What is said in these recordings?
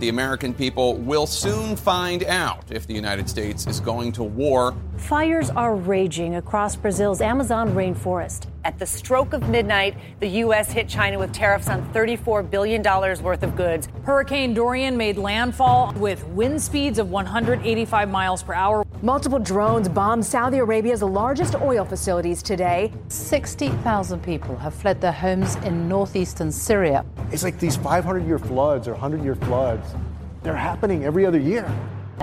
the American people will soon find out if the United States is going to war. Fires are raging across Brazil's Amazon rainforest. At the stroke of midnight, the U.S. hit China with tariffs on $34 billion worth of goods. Hurricane Dorian made landfall with wind speeds of 185 miles per hour. Multiple drones bombed Saudi Arabia's largest oil facilities today. 60,000 people have fled their homes in northeastern Syria. It's like these 500 year floods or 100 year floods, they're happening every other year.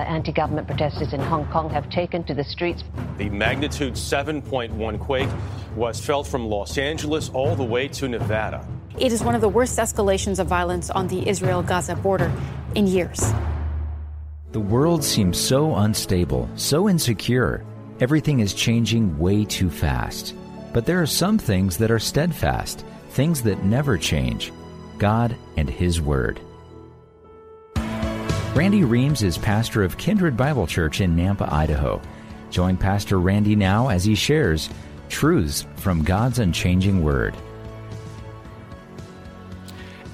Anti government protesters in Hong Kong have taken to the streets. The magnitude 7.1 quake was felt from Los Angeles all the way to Nevada. It is one of the worst escalations of violence on the Israel Gaza border in years. The world seems so unstable, so insecure. Everything is changing way too fast. But there are some things that are steadfast, things that never change God and His Word. Randy Reams is pastor of Kindred Bible Church in Nampa, Idaho. Join Pastor Randy now as he shares truths from God's unchanging Word.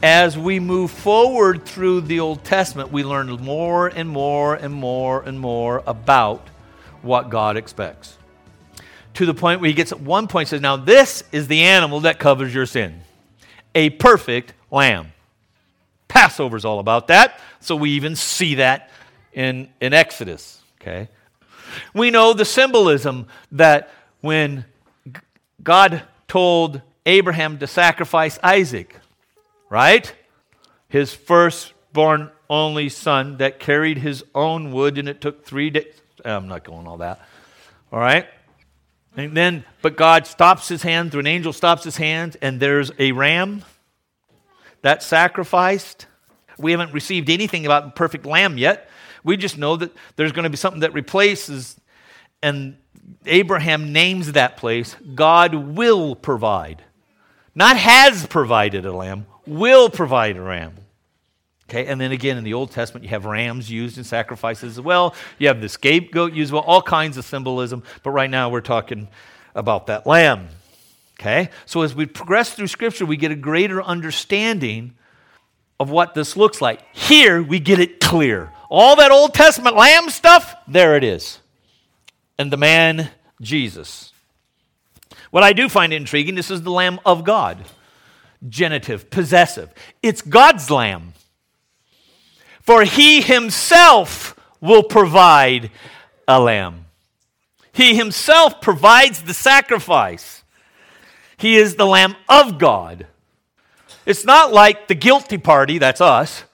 As we move forward through the Old Testament, we learn more and more and more and more about what God expects. To the point where he gets at one point says, Now this is the animal that covers your sin. A perfect lamb. Passover's all about that. So we even see that in, in Exodus. Okay? We know the symbolism that when God told Abraham to sacrifice Isaac, right? His firstborn only son that carried his own wood, and it took three days. I'm not going all that. All right? And then, but God stops his hand, through an angel stops his hand, and there's a ram that's sacrificed. We haven't received anything about the perfect lamb yet. We just know that there's going to be something that replaces, and Abraham names that place God will provide. Not has provided a lamb, will provide a ram. Okay, and then again in the Old Testament, you have rams used in sacrifices as well. You have the scapegoat used well, all kinds of symbolism. But right now we're talking about that lamb. Okay, so as we progress through Scripture, we get a greater understanding of what this looks like. Here we get it clear. All that Old Testament lamb stuff, there it is. And the man, Jesus. What I do find intriguing, this is the Lamb of God genitive, possessive. It's God's lamb. For he himself will provide a lamb. He himself provides the sacrifice. He is the lamb of God. It's not like the guilty party, that's us,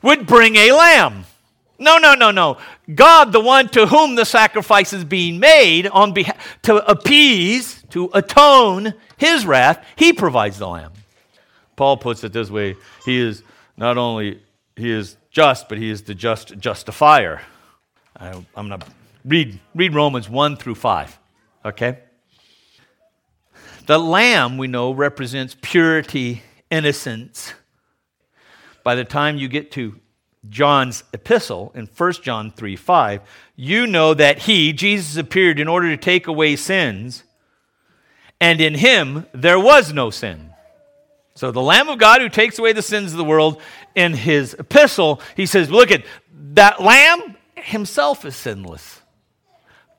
would bring a lamb. No, no, no, no. God, the one to whom the sacrifice is being made on behalf to appease, to atone his wrath, he provides the lamb. Paul puts it this way He is not only he is just, but he is the just justifier. I, am going to read, read Romans 1 through 5. Okay? The lamb, we know, represents purity, innocence. By the time you get to John's epistle in 1 John 3 5, you know that he, Jesus, appeared in order to take away sins, and in him there was no sin. So the Lamb of God who takes away the sins of the world, in his epistle, he says, Look at that Lamb himself is sinless,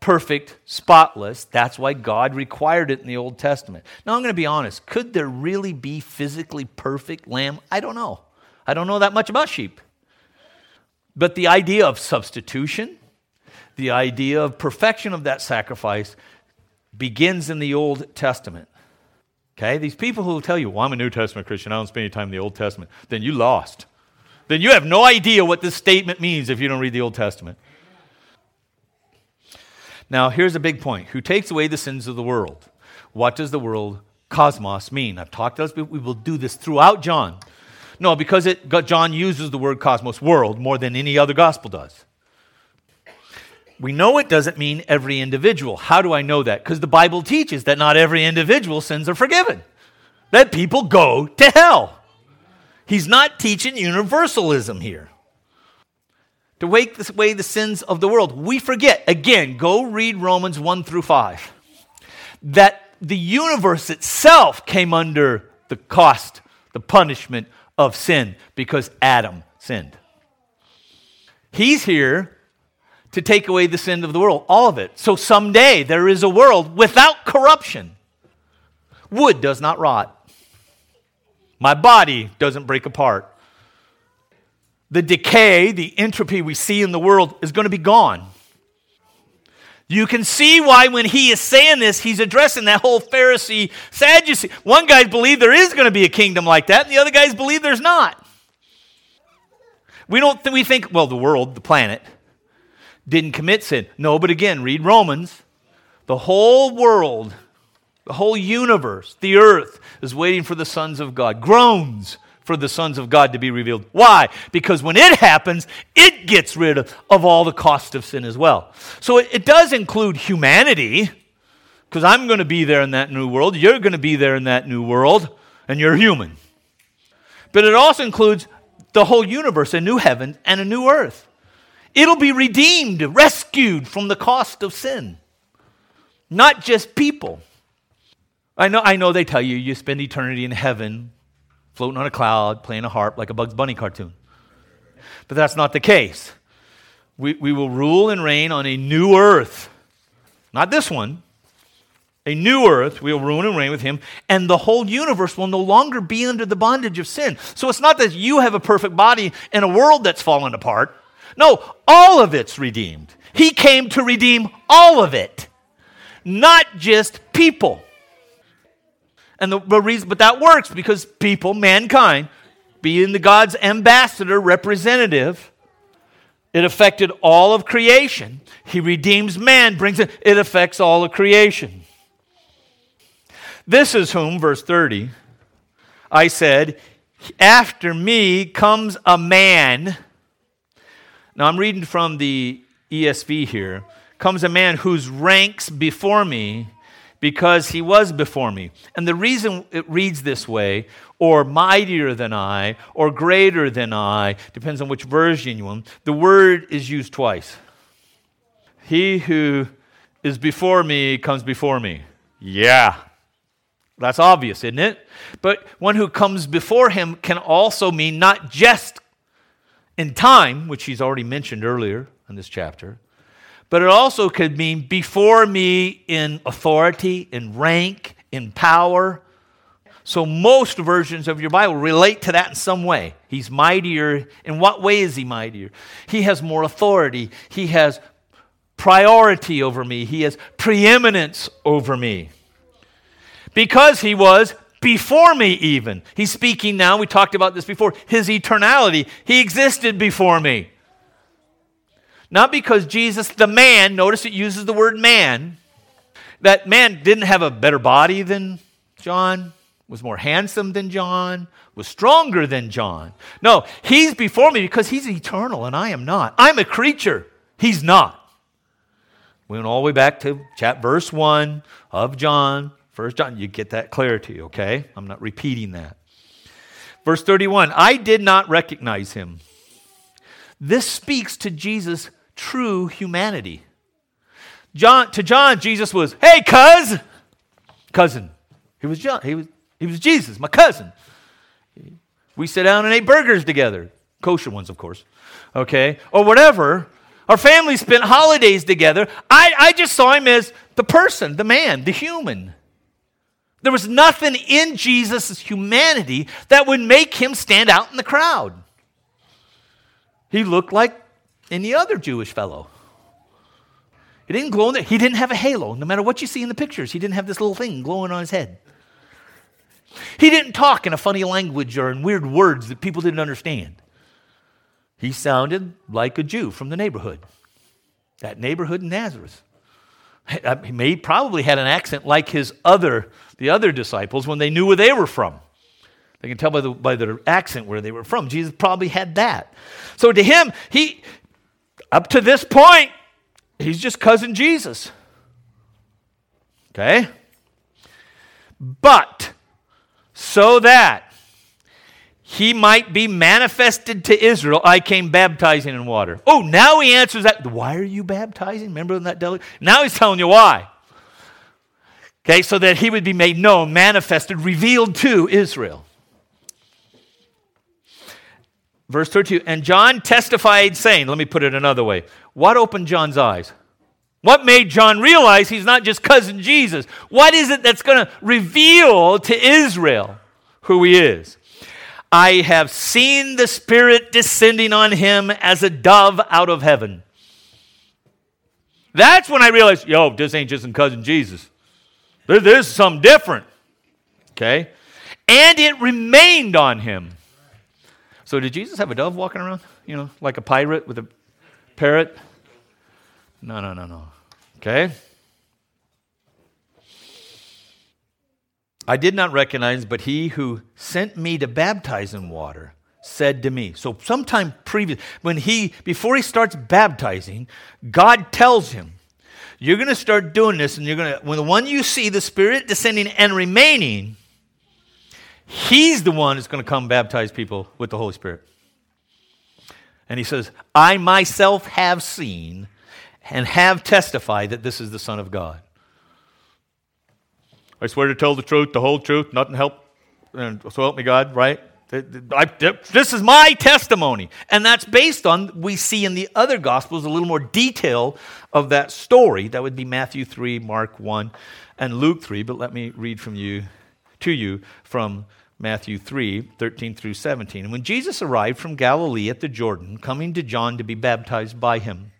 perfect, spotless. That's why God required it in the Old Testament. Now, I'm going to be honest. Could there really be physically perfect lamb? I don't know. I don't know that much about sheep. But the idea of substitution, the idea of perfection of that sacrifice begins in the Old Testament. Okay? These people who will tell you, well, I'm a New Testament Christian, I don't spend any time in the Old Testament, then you lost. Then you have no idea what this statement means if you don't read the Old Testament. Now, here's a big point who takes away the sins of the world? What does the world cosmos mean? I've talked to us, but we will do this throughout John. No, because it, John uses the word cosmos, world, more than any other gospel does. We know it doesn't mean every individual. How do I know that? Because the Bible teaches that not every individual sins are forgiven, that people go to hell. He's not teaching universalism here. To wake away the sins of the world. We forget, again, go read Romans 1 through 5, that the universe itself came under the cost, the punishment of sin because Adam sinned. He's here to take away the sin of the world, all of it. So someday there is a world without corruption. Wood does not rot. My body doesn't break apart. The decay, the entropy we see in the world is going to be gone. You can see why, when he is saying this, he's addressing that whole Pharisee Sadducee. One guy believes there is going to be a kingdom like that, and the other guys believe there's not. We don't th- we think, well, the world, the planet, didn't commit sin. No, but again, read Romans. The whole world, the whole universe, the earth is waiting for the sons of God, groans for the sons of God to be revealed. Why? Because when it happens, it gets rid of, all the cost of sin as well. So it, it does include humanity, because I'm going to be there in that new world. You're going to be there in that new world, and you're human. But it also includes the whole universe, a new heaven and a new earth. It'll be redeemed, rescued from the cost of sin. Not just people. I know, I know they tell you you spend eternity in heaven, floating on a cloud, playing a harp like a Bugs Bunny cartoon. But that's not the case. We, we will rule and reign on a new earth. Not this one. A new earth, we will rule and reign with him, and the whole universe will no longer be under the bondage of sin. So it's not that you have a perfect body in a world that's fallen apart. No, all of it's redeemed. He came to redeem all of it, not just people. And the, the reason, but that works because people, mankind, being the God's ambassador, representative, it affected all of creation. He redeems man, brings it, it affects all of creation. This is whom, verse 30, I said, After me comes a man. Now I'm reading from the ESV here. Comes a man whose ranks before me because he was before me. And the reason it reads this way, or mightier than I, or greater than I, depends on which version you want, the word is used twice. He who is before me comes before me. Yeah. That's obvious, isn't it? But one who comes before him can also mean not just in time, which he's already mentioned earlier in this chapter, but it also could mean before me in authority, in rank, in power. So most versions of your Bible relate to that in some way. He's mightier. In what way is he mightier? He has more authority. He has priority over me. He has preeminence over me. Because he was before me, even. He's speaking now, we talked about this before, his eternality. He existed before me. Not because Jesus, the man, notice it uses the word man, that man didn't have a better body than John, was more handsome than John, was stronger than John. No, he's before me because he's eternal and I am not. I'm a creature, he's not. We went all the way back to chat verse 1 of John, First John, you get that clarity, okay? I'm not repeating that. Verse 31 I did not recognize him. This speaks to Jesus' true humanity. John, to John, Jesus was, hey, cuz, cousin. He was John. He was, he was Jesus, my cousin. We sat down and ate burgers together, kosher ones, of course, okay, or whatever. Our family spent holidays together. I, I just saw him as the person, the man, the human. There was nothing in Jesus' humanity that would make him stand out in the crowd. He looked like any other Jewish fellow. He didn't glow in there. He didn't have a halo. No matter what you see in the pictures, he didn't have this little thing glowing on his head. He didn't talk in a funny language or in weird words that people didn't understand. He sounded like a Jew from the neighborhood, that neighborhood in Nazareth. He may probably had an accent like his other, the other disciples when they knew where they were from. They can tell by, the, by their accent where they were from. Jesus probably had that. So to him, he, up to this point, he's just cousin Jesus. Okay? But so that he might be manifested to Israel, I came baptizing in water. Oh, now he answers that. Why are you baptizing? Remember in that delegate? Now he's telling you why. Okay, so that he would be made known, manifested, revealed to Israel. Verse 32 And John testified, saying, Let me put it another way. What opened John's eyes? What made John realize he's not just cousin Jesus? What is it that's going to reveal to Israel who he is? I have seen the Spirit descending on him as a dove out of heaven. That's when I realized, yo, this ain't just in cousin Jesus. There's something different. Okay? And it remained on him. So did Jesus have a dove walking around? You know, like a pirate with a parrot? No, no, no, no. Okay? I did not recognize, but he who sent me to baptize in water said to me. So sometime previous, when he, before he starts baptizing, God tells him, you're going to start doing this, and you're going to, when the one you see, the Spirit descending and remaining, he's the one that's going to come baptize people with the Holy Spirit. And he says, I myself have seen and have testified that this is the Son of God. I swear to tell the truth, the whole truth, nothing help, and so help me God, right? This is my testimony. And that's based on, we see in the other Gospels a little more detail of that story. That would be Matthew 3, Mark 1, and Luke 3. But let me read from you to you from Matthew 3, 13 through 17. And when Jesus arrived from Galilee at the Jordan, coming to John to be baptized by him,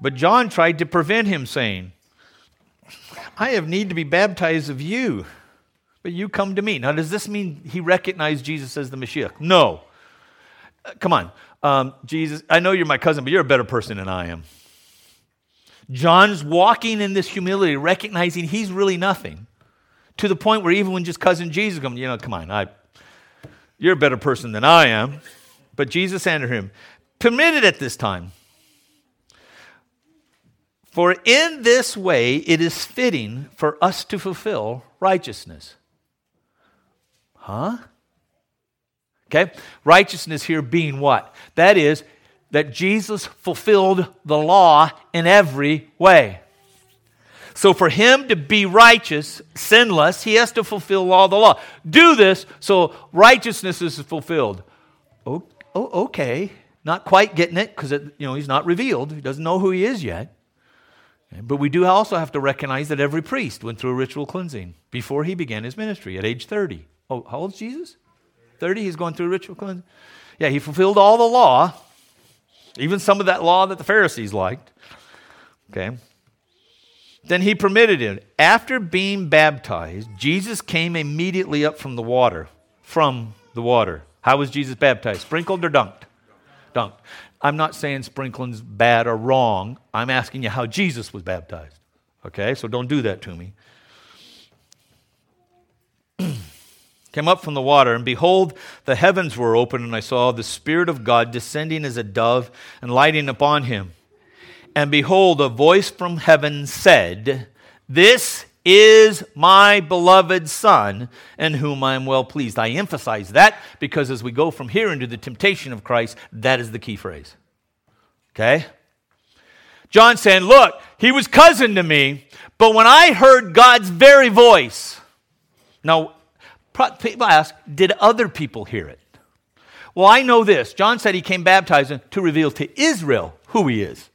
but John tried to prevent him, saying, I have need to be baptized of you, but you come to me. Now, does this mean he recognized Jesus as the Messiah? No. Uh, come on. Um, Jesus, I know you're my cousin, but you're a better person than I am. John's walking in this humility, recognizing he's really nothing, to the point where even when just cousin Jesus comes, you know, come on, I, you're a better person than I am. But Jesus answered him, permitted at this time for in this way it is fitting for us to fulfill righteousness. Huh? Okay? Righteousness here being what? That is, that Jesus fulfilled the law in every way. So for him to be righteous, sinless, he has to fulfill all the law. Do this so righteousness is fulfilled. Oh, oh okay. Not quite getting it because you know he's not revealed. He doesn't know who he is yet. But we do also have to recognize that every priest went through a ritual cleansing before he began his ministry at age 30. Oh, how old is Jesus? 30, he's going through ritual cleansing. Yeah, he fulfilled all the law, even some of that law that the Pharisees liked. Okay. Then he permitted it. After being baptized, Jesus came immediately up from the water. From the water. How was Jesus baptized? Sprinkled or dunked? Dunked. I'm not saying sprinkling's bad or wrong. I'm asking you how Jesus was baptized. Okay, so don't do that to me. Came up from the water, and behold, the heavens were open, and I saw the Spirit of God descending as a dove and lighting upon him. And behold, a voice from heaven said, This is my beloved Son, in whom I am well pleased. I emphasize that because as we go from here into the temptation of Christ, that is the key phrase. Okay? John saying, Look, he was cousin to me, but when I heard God's very voice, now, people ask, did other people hear it? Well, I know this. John said he came baptizing to reveal to Israel who he is.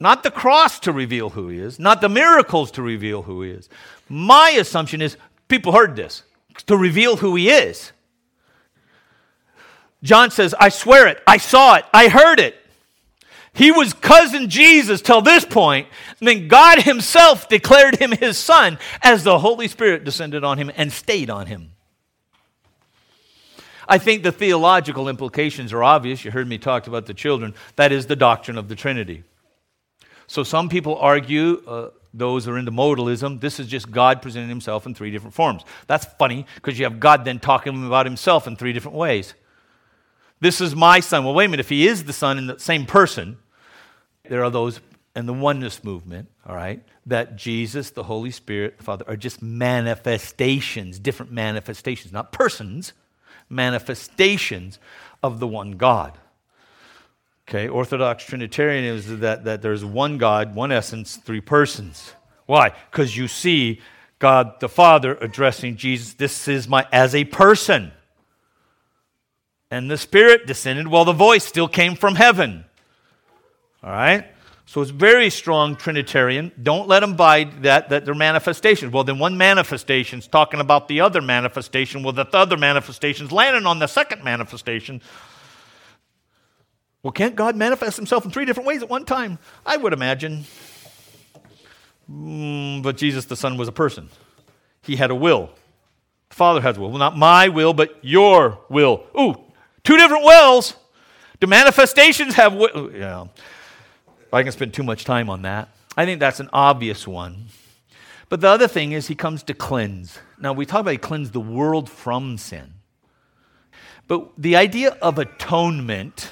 Not the cross to reveal who he is, not the miracles to reveal who he is. My assumption is people heard this to reveal who he is. John says, I swear it, I saw it, I heard it. He was cousin Jesus till this point, and then God Himself declared him His Son as the Holy Spirit descended on him and stayed on him. I think the theological implications are obvious. You heard me talk about the children. That is the doctrine of the Trinity. So some people argue, uh, those who are into modalism, this is just God presenting himself in three different forms. That's funny because you have God then talking about himself in three different ways. This is my son. Well, wait a minute. If he is the son in the same person, there are those in the oneness movement, all right, that Jesus, the Holy Spirit, the Father are just manifestations, different manifestations, not persons, manifestations of the one God. Okay, Orthodox Trinitarianism is that, that there's one God, one essence, three persons. Why? Because you see God the Father addressing Jesus, this is my, as a person. and the Spirit descended while the voice still came from heaven. All right? So it's very strong Trinitarian. Don't let them buy that, that they're manifestations. Well, then one manifestation's talking about the other manifestation. Well, the other manifestation's landing on the second manifestation. Well, can't God manifest himself in three different ways at one time? I would imagine. Mm, but Jesus the Son was a person. He had a will. The Father has a will. Well, not my will, but your will. Ooh, two different wills. Do manifestations have will? Yeah. I can spend too much time on that. I think that's an obvious one. But the other thing is he comes to cleanse. Now, we talk about he cleanse the world from sin. But the idea of atonement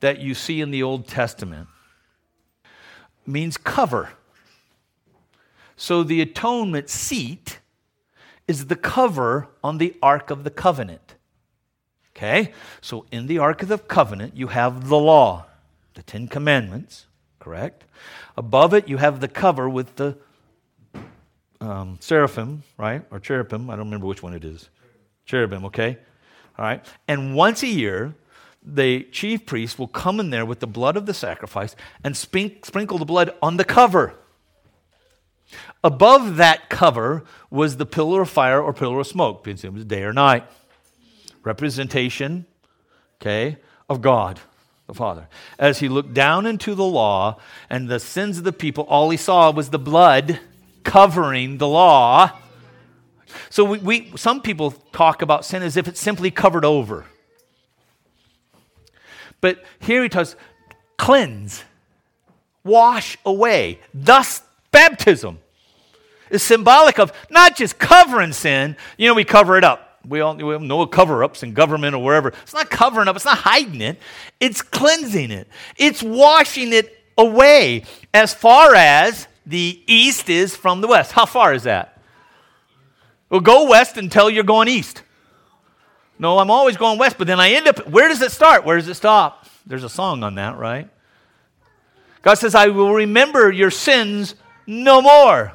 that you see in the Old Testament means cover. So the atonement seat is the cover on the Ark of the Covenant. Okay? So in the Ark of the Covenant, you have the law the Ten Commandments, correct? Above it, you have the cover with the um, seraphim, right? Or cherubim. I don't remember which one it is. Cherubim, okay? All right. And once a year, the chief priest will come in there with the blood of the sacrifice and sprinkle the blood on the cover. Above that cover was the pillar of fire or pillar of smoke, it was day or night. Representation, okay, of God the Father. As he looked down into the law and the sins of the people, all he saw was the blood covering the law. So we, we some people talk about sin as if it's simply covered over. But here he tells cleanse, wash away. Thus, baptism is symbolic of not just covering sin. You know, we cover it up we all, we all know cover ups in government or wherever. It's not covering up, it's not hiding it, it's cleansing it, it's washing it away as far as the east is from the west. How far is that? Well, go west until you're going east. No, I'm always going west, but then I end up, where does it start? Where does it stop? There's a song on that, right? God says, I will remember your sins no more.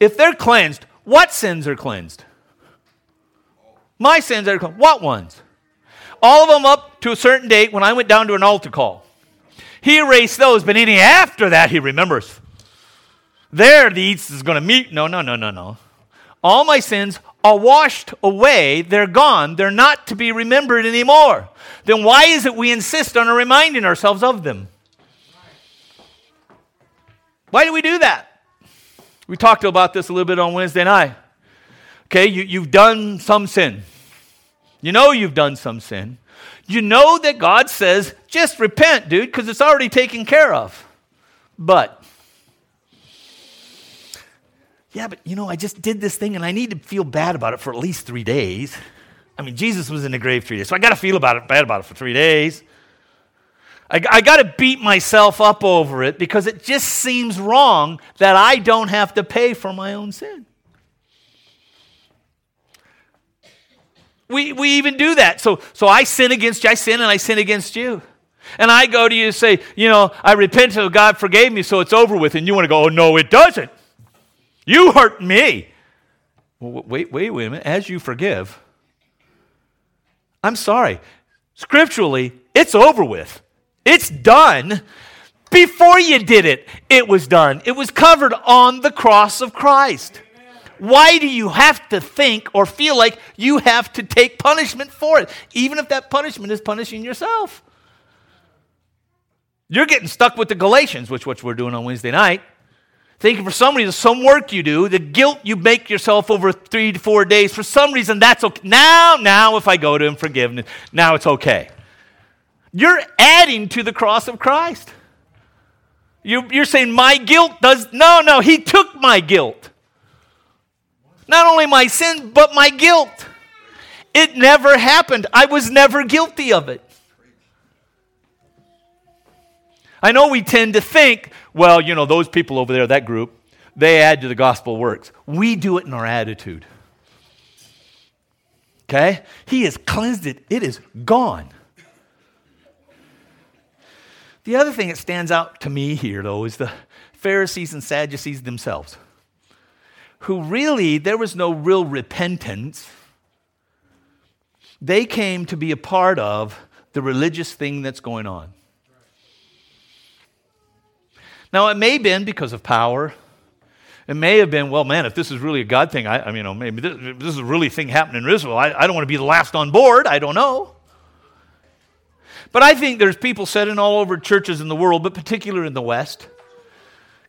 If they're cleansed, what sins are cleansed? My sins are cleansed. What ones? All of them up to a certain date when I went down to an altar call. He erased those, but any after that, he remembers. There, the east is going to meet. No, no, no, no, no. All my sins are washed away. They're gone. They're not to be remembered anymore. Then why is it we insist on reminding ourselves of them? Why do we do that? We talked about this a little bit on Wednesday night. Okay, you, you've done some sin. You know you've done some sin. You know that God says, just repent, dude, because it's already taken care of. But, yeah, but you know, I just did this thing and I need to feel bad about it for at least three days. I mean, Jesus was in the grave three days, so I got to feel about it, bad about it for three days. I, I got to beat myself up over it because it just seems wrong that I don't have to pay for my own sin. We, we even do that. So, so I sin against you, I sin and I sin against you. And I go to you and say, you know, I repent so God forgave me, so it's over with. And you want to go, oh, no, it doesn't. You hurt me. Well, wait, wait, wait a minute. As you forgive, I'm sorry. Scripturally, it's over with. It's done. Before you did it, it was done. It was covered on the cross of Christ. Why do you have to think or feel like you have to take punishment for it, even if that punishment is punishing yourself? You're getting stuck with the Galatians, which what we're doing on Wednesday night. Thinking for some reason, some work you do, the guilt you make yourself over three to four days, for some reason that's okay. Now, now, if I go to him, forgiveness, now it's okay. You're adding to the cross of Christ. You're, you're saying, my guilt does. No, no, he took my guilt. Not only my sin, but my guilt. It never happened. I was never guilty of it. I know we tend to think, well, you know, those people over there, that group, they add to the gospel works. We do it in our attitude. Okay? He has cleansed it, it is gone. The other thing that stands out to me here, though, is the Pharisees and Sadducees themselves, who really, there was no real repentance They came to be a part of the religious thing that's going on. Now, it may have been because of power. It may have been, well, man, if this is really a God thing, I, I mean, you know, maybe this, this, is a really thing happening in Israel. I, I don't want to be the last on board. I don't know. But I think there's people sitting all over churches in the world, but particular in the West.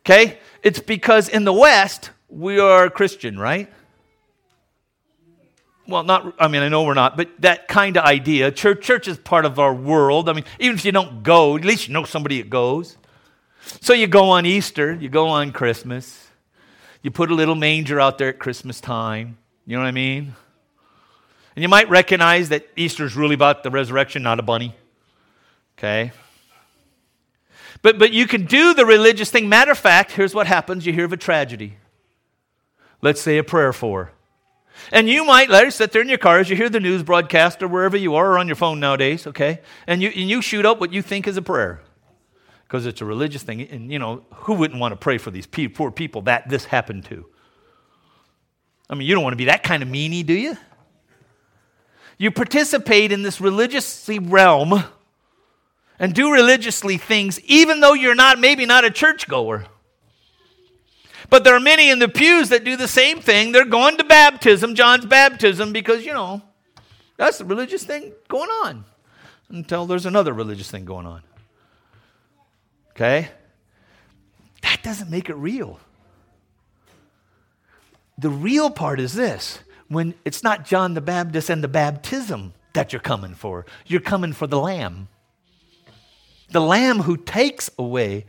Okay? It's because in the West, we are Christian, right? Well, not, I mean, I know we're not, but that kind of idea. Church, church is part of our world. I mean, even if you don't go, at least you know somebody that goes. So you go on Easter, you go on Christmas, you put a little manger out there at Christmas time. You know what I mean? And you might recognize that Easter is really about the resurrection, not a bunny. Okay? But, but you can do the religious thing. Matter of fact, here's what happens you hear of a tragedy. Let's say a prayer for. And you might let her sit there in your car as you hear the news broadcast or wherever you are or on your phone nowadays, okay? And you, and you shoot up what you think is a prayer because it's a religious thing. And, you know, who wouldn't want to pray for these poor people that this happened to? I mean, you don't want to be that kind of meanie, do you? You participate in this religious realm and do religiously things, even though you're not, maybe not a churchgoer. But there are many in the pews that do the same thing. They're going to baptism, John's baptism, because, you know, that's the religious thing going on until there's another religious thing going on. Okay? That doesn't make it real. The real part is this when it's not John the Baptist and the baptism that you're coming for, you're coming for the Lamb. The Lamb who takes away,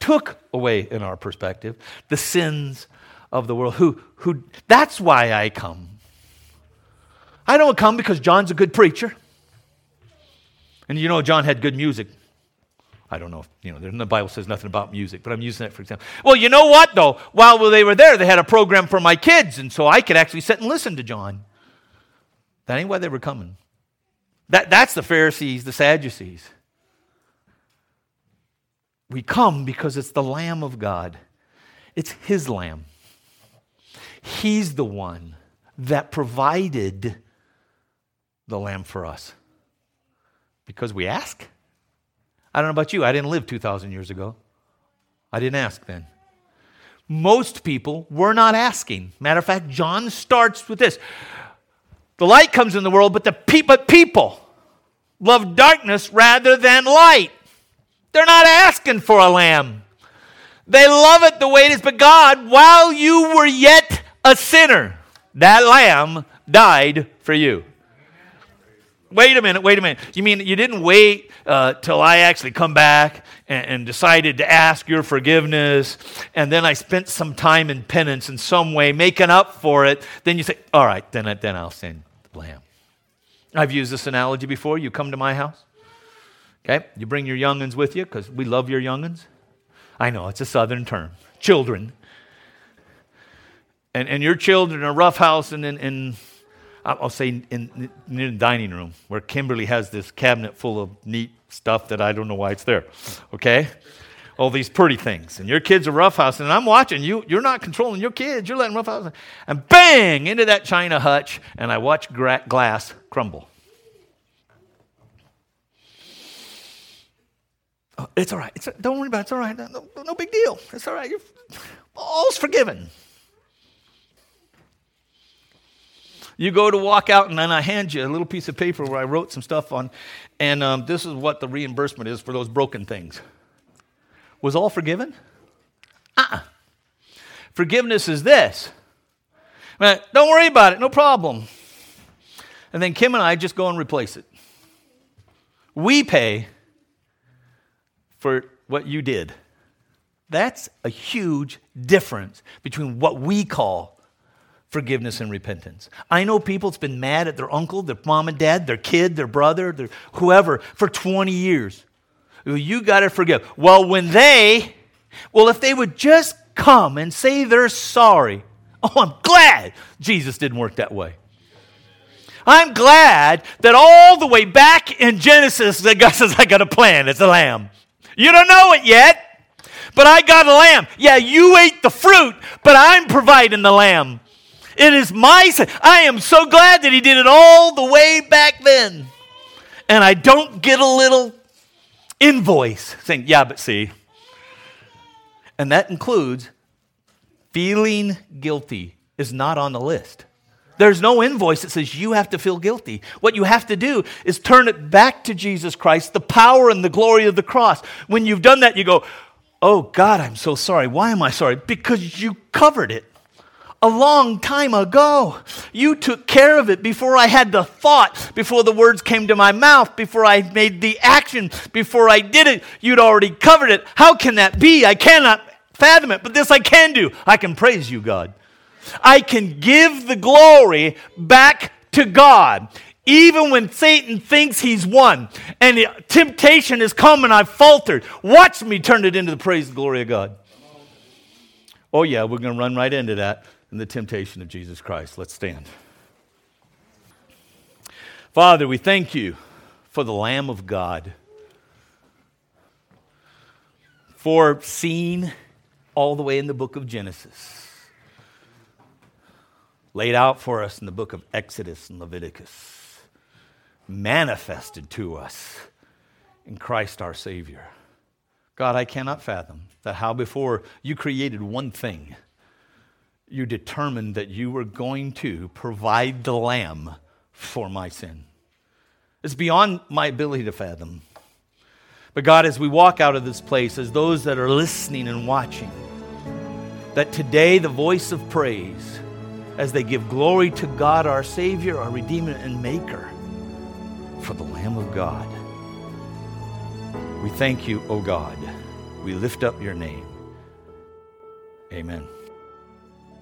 took away, in our perspective, the sins of the world. Who, who, that's why I come. I don't come because John's a good preacher. And you know, John had good music. I don't know if, you know, the Bible says nothing about music, but I'm using that for example. Well, you know what, though? While they were there, they had a program for my kids, and so I could actually sit and listen to John. That ain't why they were coming. That, that's the Pharisees, the Sadducees. We come because it's the Lamb of God, it's His Lamb. He's the one that provided the Lamb for us because we ask. I don't know about you, I didn't live 2,000 years ago. I didn't ask then. Most people were not asking. Matter of fact, John starts with this The light comes in the world, but the pe- but people love darkness rather than light. They're not asking for a lamb. They love it the way it is. But God, while you were yet a sinner, that lamb died for you. Wait a minute, wait a minute. You mean you didn't wait uh, till I actually come back and, and, decided to ask your forgiveness, and then I spent some time in penance in some way, making up for it? Then you say, all right, then, then I'll send the lamb. I've used this analogy before. You come to my house, Okay? You bring your youngins with you because we love your youngins. I know, it's a southern term. Children. And, and your children are roughhouse and in, I'll say in, in, in the dining room where Kimberly has this cabinet full of neat stuff that I don't know why it's there. Okay? All these pretty things. And your kids are roughhouse, and I'm watching you. You're not controlling your kids. You're letting roughhouse. And bang, into that china hutch, and I watch gra- glass crumble. Oh, it's all right. It's, don't worry about it. It's all right. No, no big deal. It's all right. You're, all's forgiven. You go to walk out, and then I hand you a little piece of paper where I wrote some stuff on, and um, this is what the reimbursement is for those broken things. Was all forgiven? uh uh Forgiveness is this. Don't worry about it, no problem. And then Kim and I just go and replace it. We pay for what you did. That's a huge difference between what we call forgiveness and repentance. I know people that's been mad at their uncle, their mom and dad, their kid, their brother, their whoever for 20 years. You got to forgive. Well, when they, well, if they would just come and say they're sorry, oh, I'm glad Jesus didn't work that way. I'm glad that all the way back in Genesis, that God says, I got a plan. It's a lamb. You don't know it yet, but I got a lamb. Yeah, you ate the fruit, but I'm providing the lamb. It is my sin. I am so glad that he did it all the way back then. And I don't get a little invoice saying, yeah, but see. And that includes feeling guilty is not on the list. There's no invoice that says you have to feel guilty. What you have to do is turn it back to Jesus Christ, the power and the glory of the cross. When you've done that, you go, Oh God, I'm so sorry. Why am I sorry? Because you covered it a long time ago. You took care of it before I had the thought, before the words came to my mouth, before I made the action, before I did it. You'd already covered it. How can that be? I cannot fathom it, but this I can do. I can praise you, God. I can give the glory back to God. Even when Satan thinks he's won and temptation has come and I've faltered, watch me turn it into the praise and glory of God. Oh, yeah, we're going to run right into that in the temptation of Jesus Christ. Let's stand. Father, we thank you for the Lamb of God, for seeing all the way in the book of Genesis laid out for us in the book of Exodus and Leviticus, manifested to us in Christ our Savior. God, I cannot fathom that how before you created one thing, you determined that you were going to provide the lamb for my sin. It's beyond my ability to fathom. But God, as we walk out of this place, as those that are listening and watching, that today the voice of praise as they give glory to God, our Savior, our Redeemer, and Maker, for the Lamb of God. We thank you, O God. We lift up your name. Amen.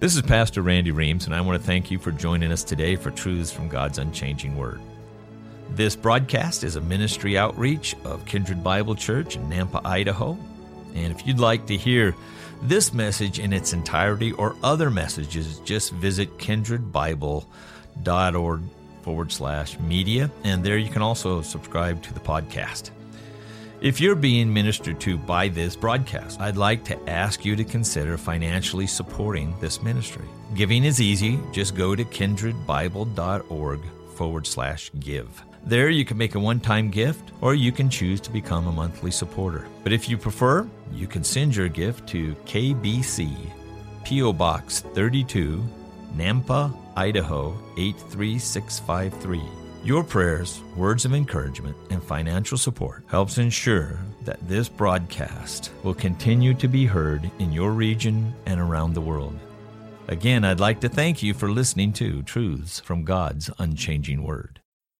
This is Pastor Randy Reams, and I want to thank you for joining us today for Truths from God's Unchanging Word. This broadcast is a ministry outreach of Kindred Bible Church in Nampa, Idaho. And if you'd like to hear this message in its entirety or other messages, just visit kindredbible.org forward slash media, and there you can also subscribe to the podcast. If you're being ministered to by this broadcast, I'd like to ask you to consider financially supporting this ministry. Giving is easy. Just go to kindredbible.org forward slash give. There, you can make a one time gift or you can choose to become a monthly supporter. But if you prefer, you can send your gift to KBC, P.O. Box 32, Nampa, Idaho 83653. Your prayers, words of encouragement, and financial support helps ensure that this broadcast will continue to be heard in your region and around the world. Again, I'd like to thank you for listening to Truths from God's Unchanging Word.